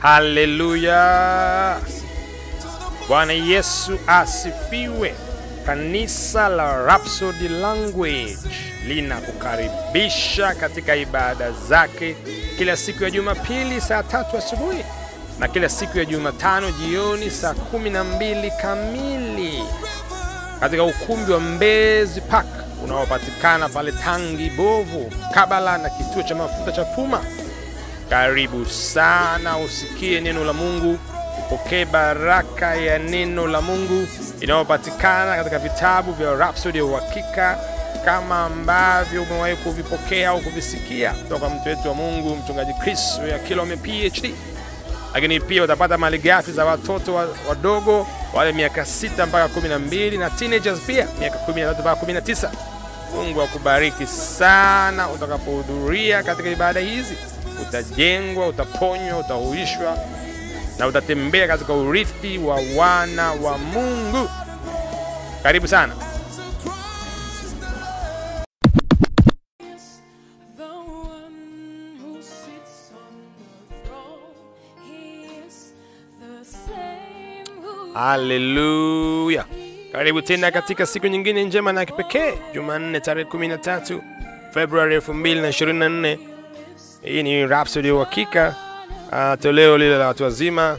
Haleluya! Bwana Yesu asifiwe. Kanisa la Rhapsody Language linakukaribisha katika ibada zake kila siku ya Jumapili saa tatu asubuhi na kila siku ya Jumatano jioni saa kumi na mbili kamili katika ukumbi wa Mbezi Park unaopatikana pale Tangi Bovu, kabala na kituo cha mafuta cha Puma. Karibu sana usikie neno la Mungu, upokee baraka ya neno la Mungu inayopatikana katika vitabu vya Rhapsody ya Uhakika, kama ambavyo umewahi kuvipokea au kuvisikia kutoka mtu wetu wa Mungu mchungaji Chris ya Kilome PhD. Lakini pia utapata malighafi za watoto wa- wadogo wale miaka sita mpaka kumi na mbili pia miaka kumi na tatu mpaka kumi na tisa. Mungu akubariki sana utakapohudhuria katika ibada hizi. Utajengwa, utaponywa, utahuishwa na utatembea katika urithi wa wana wa Mungu. Karibu sana. Haleluya! Karibu tena katika siku nyingine njema na kipekee, Jumanne tarehe 13 Februari 2024. Hii ni Rhapsody ya Uhakika, uh, toleo lile la watu wazima,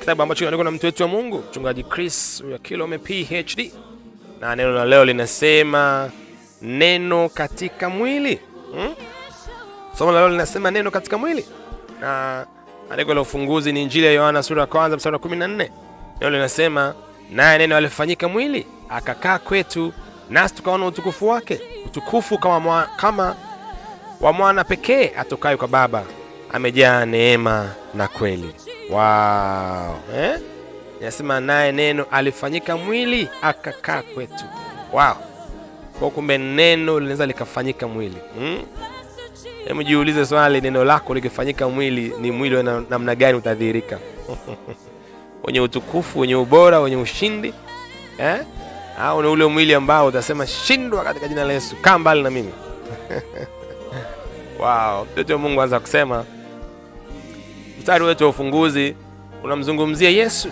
kitabu ambacho kinaandikwa na mtu wetu wa Mungu mchungaji Chris Uyakilome PhD, na neno la leo linasema neno katika mwili hmm? Somo la leo linasema neno katika mwili, na andiko la ufunguzi ni Injili ya Yohana sura ya kwanza mstari wa 14. Neno linasema naye neno alifanyika mwili akakaa kwetu, nasi tukaona utukufu wake, utukufu kama, mwa, kama wa mwana pekee atokayo kwa Baba, amejaa neema na kweli. Wow. Eh? Nasema naye neno alifanyika mwili akakaa kwetu. Wow. Kwa kumbe neno linaweza likafanyika mwili hmm? Jiulize swali, neno lako likifanyika mwili, ni mwili wa namna gani utadhihirika? wenye utukufu, wenye ubora, wenye ushindi eh? Au ni ule mwili ambao utasema shindwa katika jina la Yesu, kaa mbali na mimi. Wow, mtoto wa Mungu anza kusema, mstari wetu wa ufunguzi unamzungumzia Yesu,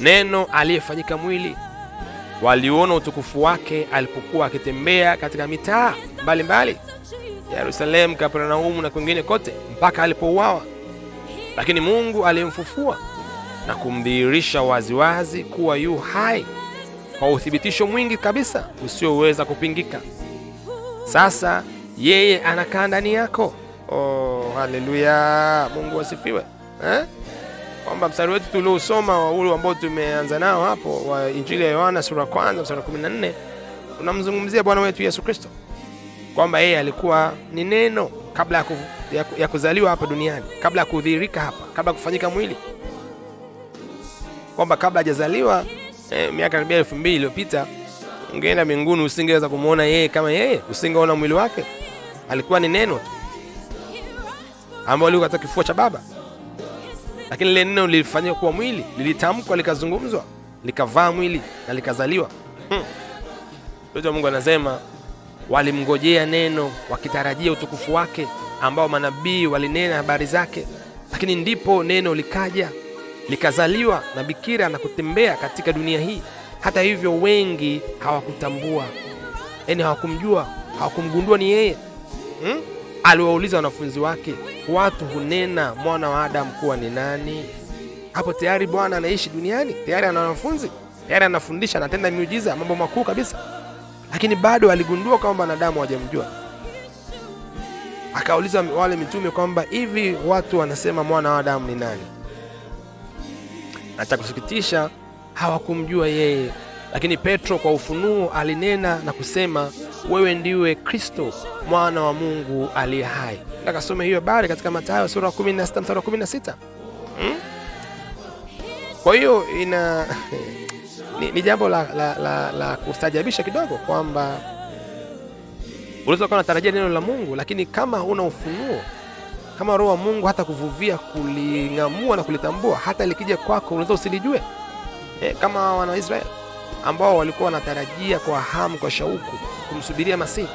neno aliyefanyika mwili. Waliuona utukufu wake alipokuwa akitembea katika mitaa mbalimbali Yerusalemu, Kapernaumu na kwingine kote mpaka alipouawa. Lakini Mungu alimfufua na kumdhihirisha waziwazi kuwa yu hai kwa uthibitisho mwingi kabisa usioweza kupingika. Sasa yeye anakaa ndani yako. Oh, haleluya! Mungu asifiwe eh? kwamba mstari wetu tuliousoma wa ule ambao tumeanza nao hapo wa Injili ya Yohana sura ya kwanza mstari wa 14 unamzungumzia Bwana wetu Yesu Kristo kwamba yeye alikuwa ni neno kabla ya, ku, ya, ya kuzaliwa hapa duniani, kabla ya kudhihirika hapa, kabla ya kufanyika mwili, kwamba kabla hajazaliwa eh, miaka karibia elfu mbili iliyopita ungeenda mbinguni usingeweza kumwona yeye kama yeye, usingeona mwili wake. Alikuwa ni neno tu ambao liko katika kifua cha Baba, lakini lile neno lilifanyika kuwa mwili, lilitamkwa, likazungumzwa, likavaa mwili na likazaliwa. Hmm. Mtoto wa Mungu anasema walimngojea neno wakitarajia utukufu wake ambao manabii walinena habari zake, lakini ndipo neno likaja likazaliwa na bikira na kutembea katika dunia hii. Hata hivyo, wengi hawakutambua, yaani hawakumjua, hawakumgundua ni yeye hmm? Aliwauliza wanafunzi wake, watu hunena mwana wa Adamu kuwa ni nani? Hapo tayari Bwana anaishi duniani, tayari ana wanafunzi, tayari anafundisha, anatenda miujiza, mambo makuu kabisa lakini bado aligundua kwamba wanadamu hawajamjua. Akauliza wale mitume kwamba hivi watu wanasema mwana wa Adamu ni nani? Na cha kusikitisha hawakumjua yeye, lakini Petro kwa ufunuo alinena na kusema, wewe ndiwe Kristo mwana wa Mungu aliye hai. akasome hiyo habari katika Mathayo sura ya 16 mstari wa 16. Hmm? Kwa hiyo ina ni, ni jambo la, la, la, la kustajabisha kidogo kwamba unaweza kuwa unatarajia neno la Mungu, lakini kama huna ufunuo, kama Roho wa Mungu hata kuvuvia kuling'amua na kulitambua, hata likija kwako unaweza usilijue. eh, kama wana Israeli ambao walikuwa wanatarajia kwa hamu, kwa shauku kumsubiria Masihi,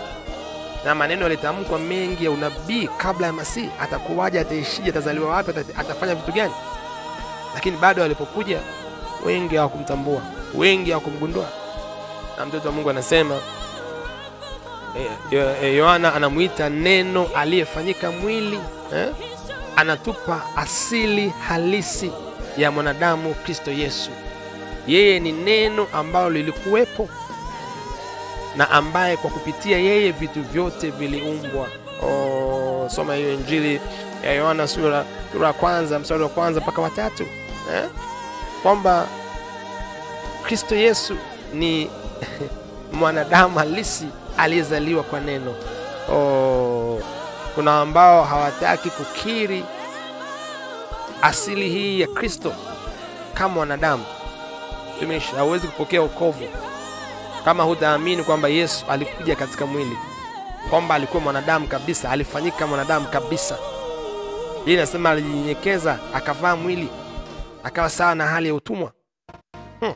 na maneno yalitamkwa mengi ya unabii kabla ya Masihi. Atakuwaje? Ataishije? Atazaliwa wapi? Atafanya vitu gani? Lakini bado alipokuja, wengi hawakumtambua, wengi hawakumgundua. Na mtoto wa Mungu anasema eh, eh, anamwita neno aliyefanyika mwili eh? Anatupa asili halisi ya mwanadamu Kristo Yesu. Yeye ni neno ambalo lilikuwepo na ambaye kwa kupitia yeye vitu vyote viliumbwa. Oh, soma hiyo Injili ya Yohana sura sura ya kwanza mstari wa kwanza mpaka watatu eh? kwamba Kristo Yesu ni mwanadamu halisi aliyezaliwa kwa neno. Oh, kuna ambao hawataki kukiri asili hii ya Kristo kama mwanadamu. Tumishi, hauwezi kupokea wokovu kama hutaamini kwamba Yesu alikuja katika mwili, kwamba alikuwa mwanadamu kabisa, alifanyika mwanadamu kabisa. Hii inasema alijinyenyekeza, akavaa mwili, akawa sawa na hali ya utumwa hmm.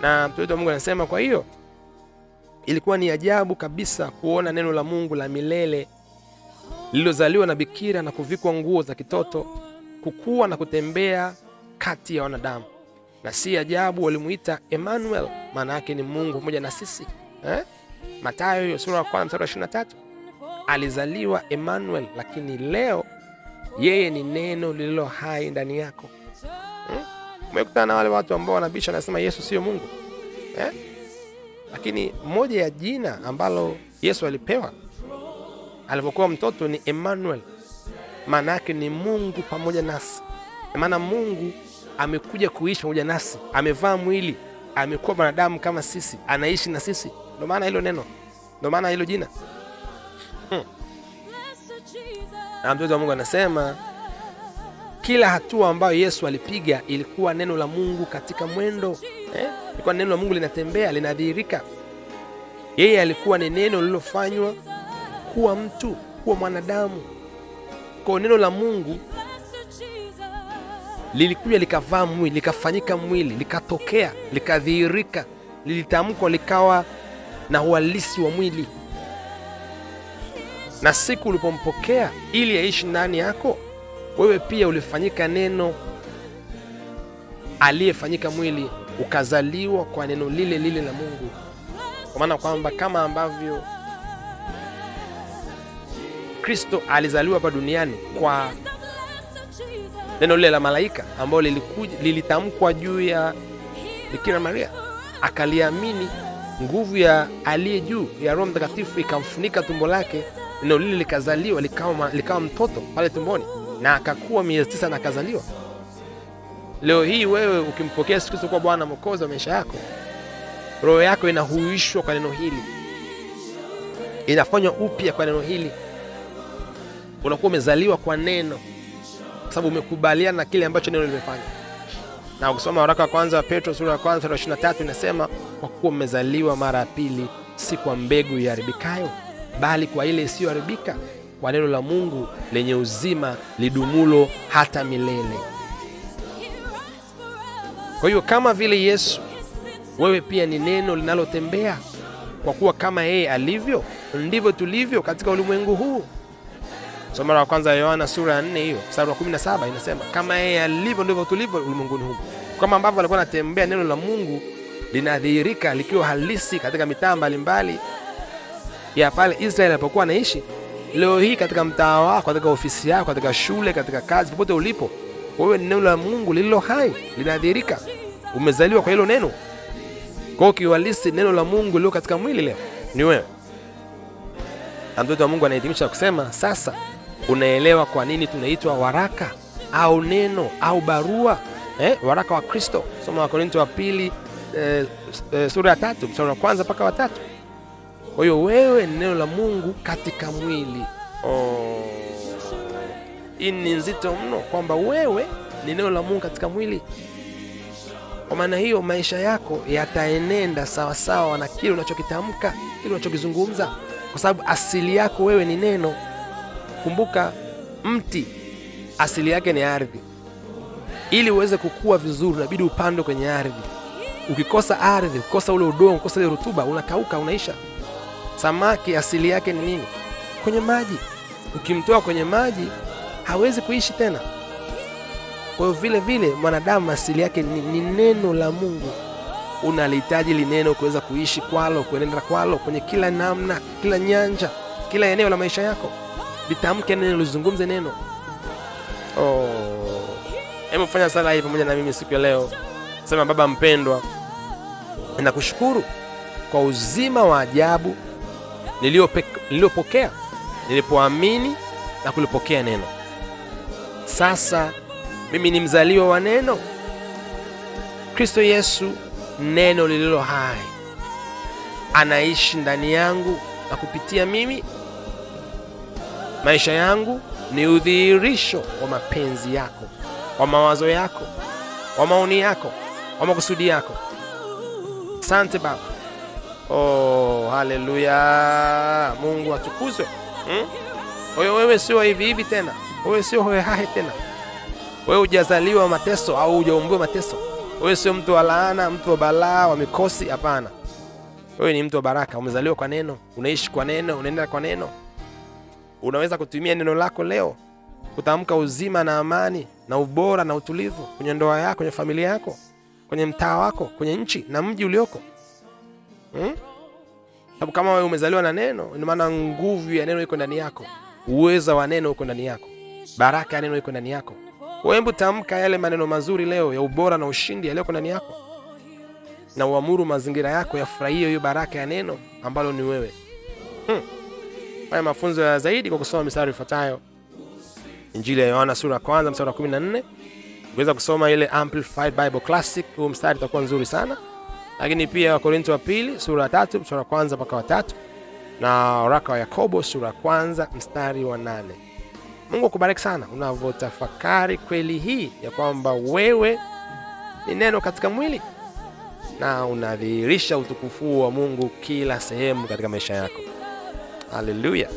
Na mtoto wa Mungu anasema, kwa hiyo ilikuwa ni ajabu kabisa kuona neno la Mungu la milele lililozaliwa na bikira na kuvikwa nguo za kitoto, kukua na kutembea kati ya wanadamu na si ajabu walimuita Emmanuel, maana yake ni Mungu pamoja na sisi eh? Mathayo sura ya kwanza mstari wa 23, alizaliwa Emmanuel, lakini leo yeye ni neno lililo hai ndani yako eh? Umekutana na wale watu ambao wanabisha wanasema Yesu sio Mungu eh? Lakini moja ya jina ambalo Yesu alipewa alipokuwa mtoto ni Emmanuel, maana yake ni Mungu pamoja nasi. Maana Mungu amekuja kuishi pamoja nasi, amevaa mwili, amekuwa mwanadamu kama sisi, anaishi na sisi. Ndio maana hilo neno, ndio maana hilo jina hmm. Na mtoto wa Mungu anasema kila hatua ambayo Yesu alipiga ilikuwa neno la Mungu katika mwendo eh? Ilikuwa neno la Mungu linatembea, linadhihirika. Yeye alikuwa ni neno lililofanywa kuwa mtu, kuwa mwanadamu. Kwa neno la Mungu lilikuja likavaa mwili likafanyika mwili likatokea likadhihirika, lilitamkwa likawa na uhalisi wa mwili. Na siku ulipompokea ili aishi ndani yako, wewe pia ulifanyika neno aliyefanyika mwili, ukazaliwa kwa neno lile lile la Mungu, kwa maana kwamba kama ambavyo Kristo alizaliwa hapa duniani kwa neno lile la malaika ambalo lilitamkwa juu ya Bikira Maria, akaliamini, nguvu ya aliye juu ya Roho Mtakatifu ikamfunika tumbo lake, neno lile likazaliwa, likawa, likawa mtoto pale tumboni, na akakuwa miezi tisa na akazaliwa. Leo hii wewe ukimpokea Yesu kuwa Bwana Mwokozi wa maisha yako, roho yako inahuishwa kwa neno hili, inafanywa upya kwa neno hili, unakuwa umezaliwa kwa neno sababu umekubaliana na kile ambacho neno limefanya. Na ukisoma waraka wa kwanza wa Petro sura ya kwanza sura ya 23 inasema kwa kuwa mmezaliwa mara ya pili, si kwa mbegu iharibikayo, bali kwa ile isiyoharibika, kwa neno la Mungu lenye uzima lidumulo hata milele. Kwa hiyo kama vile Yesu, wewe pia ni neno linalotembea, kwa kuwa kama yeye alivyo ndivyo tulivyo katika ulimwengu huu. Somo la kwanza Yohana sura ya 4 hiyo mstari wa 17 inasema kama yeye alivyo ndivyo tulivyo ulimwenguni humu. Kama ambavyo alikuwa anatembea, neno la Mungu linadhihirika likiwa halisi katika mitaa mbalimbali ya pale Israeli alipokuwa anaishi. Leo hii katika mtaa wako, katika ofisi yako, katika shule, katika kazi, popote ulipo, wewe ni neno la Mungu lililo hai, linadhihirika. Umezaliwa kwa hilo neno. Kwa kiuhalisi, neno la Mungu lililo katika mwili leo ni wewe. Na mtoto wa Mungu anahitimisha kusema sasa unaelewa kwa nini tunaitwa waraka au neno au barua eh, waraka wa Kristo. Soma Wakorinto wa pili eh, eh, sura ya tatu mstari wa kwanza mpaka watatu. Kwa hiyo wewe ni neno la Mungu katika mwili. Oh, ni nzito mno kwamba wewe ni neno la Mungu katika mwili. Kwa maana hiyo maisha yako yataenenda sawasawa na kile unachokitamka, kile unachokizungumza, kwa sababu asili yako wewe ni neno. Kumbuka, mti asili yake ni ardhi. Ili uweze kukua vizuri, unabidi upandwe kwenye ardhi. Ukikosa ardhi, ukikosa ule udongo, ukikosa ile rutuba, unakauka, unaisha. samaki asili yake ni nini? Kwenye maji. Ukimtoa kwenye maji hawezi kuishi tena. Kwa hiyo vile vile mwanadamu asili yake ni, ni neno la Mungu. Unalihitaji lineno kuweza kuishi kwalo, kuenenda kwalo kwenye kila namna, kila nyanja, kila eneo la maisha yako. Litamke neno, lizungumze neno. Oh. Fanya sala hii pamoja na mimi siku ya leo. Sema, Baba mpendwa, ninakushukuru kwa uzima wa ajabu niliyopokea nilipoamini na kulipokea neno. Sasa mimi ni mzaliwa wa neno. Kristo Yesu, neno lililo hai, anaishi ndani yangu na kupitia mimi. Maisha yangu ni udhihirisho wa mapenzi yako, wa mawazo yako, wa maoni yako, wa makusudi yako. Asante Baba. Oh, haleluya! Mungu atukuzwe. Hmm? Wewe sio hivi hivi tena, wewe sio hohehahe tena, wewe hujazaliwa mateso au hujaumbiwa mateso. Wewe sio mtu wa laana, mtu wa balaa, wa mikosi. Hapana, wewe ni mtu wa baraka, umezaliwa kwa neno, unaishi kwa neno, unaenda kwa neno. Unaweza kutumia neno lako leo kutamka uzima na amani na ubora na utulivu kwenye ndoa yako, kwenye familia yako, kwenye mtaa wako, kwenye nchi na mji ulioko hmm? Sababu kama wewe umezaliwa na neno, ina nguvu ya neno iko ndani yako, uweza wa neno uko ndani yako, baraka ya neno iko ndani yako. Hebu tamka yale maneno mazuri leo ya ubora na ushindi yaliyoko ndani yako, na uamuru mazingira yako yafurahie hiyo baraka ya neno ambalo ni wewe. Hmm. Haya mafunzo ya zaidi kwa kusoma mistari ifuatayo: Injili ya Yohana sura ya kwanza mstari wa 14. Ukiweza kusoma ile Amplified Bible Classic, huu mstari utakuwa nzuri sana lakini pia Wakorinto wa pili sura ya tatu mstari wa kwanza mpaka wa na waraka wa Yakobo sura ya kwanza mstari wa nane. Mungu akubariki sana unavyotafakari kweli hii ya kwamba wewe ni neno katika mwili na unadhihirisha utukufu wa Mungu kila sehemu katika maisha yako. Haleluya!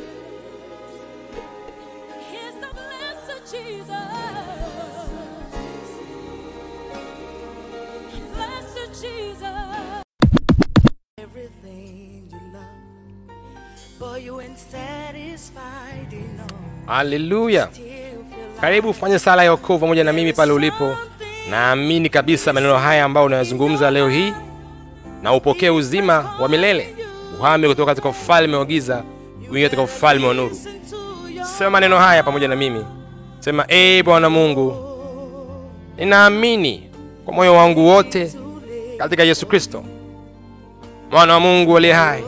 Enough. Haleluya! Karibu ufanye sala ya wokovu pamoja na mimi pale ulipo. Naamini kabisa maneno haya ambayo unayazungumza leo hii, na upokee uzima wa milele, uhame kutoka katika ufalme wa giza uingie katika ufalme wa nuru. Sema maneno haya pamoja na mimi, sema: ee Bwana Mungu, ninaamini kwa moyo wangu wote katika Yesu Kristo mwana wa Mungu aliye hai.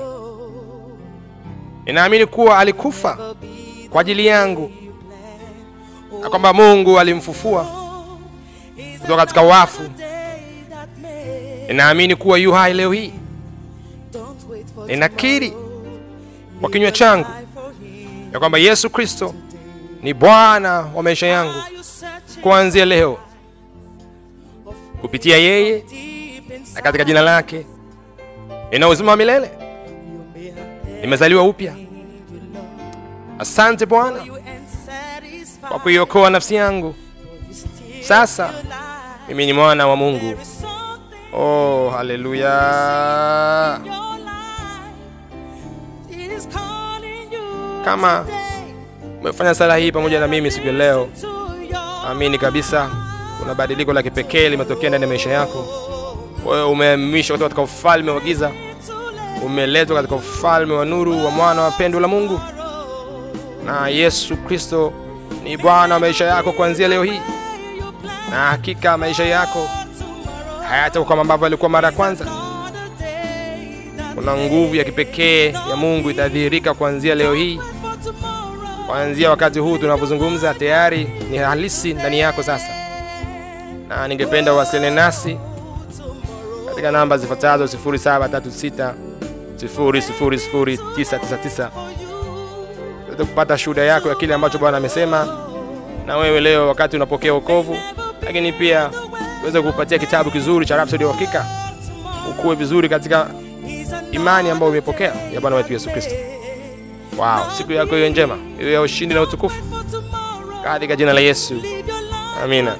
Ninaamini kuwa alikufa kwa ajili yangu na kwamba Mungu alimfufua kutoka katika wafu. Ninaamini kuwa yu hai leo hii. Ninakiri kwa kinywa changu ya kwamba Yesu Kristo ni Bwana wa maisha yangu kuanzia leo. Kupitia yeye na katika jina lake nina uzima wa milele, nimezaliwa upya. Asante Bwana kwa kuiokoa nafsi yangu. Sasa mimi ni mwana wa Mungu. Oh, haleluya! Kama umefanya sala hii pamoja na mimi siku ya leo, amini kabisa kuna badiliko la kipekee limetokea ndani ya maisha yako. Wewe umehamishwa kutoka katika ufalme wa giza, umeletwa katika ufalme wa nuru wa mwana wa pendo la Mungu, na Yesu Kristo ni Bwana wa maisha yako kuanzia leo hii, na hakika maisha yako hayatakuwa kama ambavyo alikuwa mara ya kwanza. Kuna nguvu ya kipekee ya Mungu itadhihirika kuanzia leo hii, kuanzia wakati huu tunavyozungumza, tayari ni halisi ndani yako sasa, na ningependa uwasiliane nasi katika namba zifuatazo 0736 000999 tuweze kupata shuhuda yako ya kile ambacho Bwana amesema na wewe leo wakati unapokea wokovu, lakini pia tuweze kupatia kitabu kizuri cha Rhapsody ya Uhakika, ukuwe vizuri katika imani ambayo umepokea ya Bwana wetu Yesu Kristo. Wow, siku yako iwe njema, iwe ya ushindi na utukufu katika jina la Yesu, amina.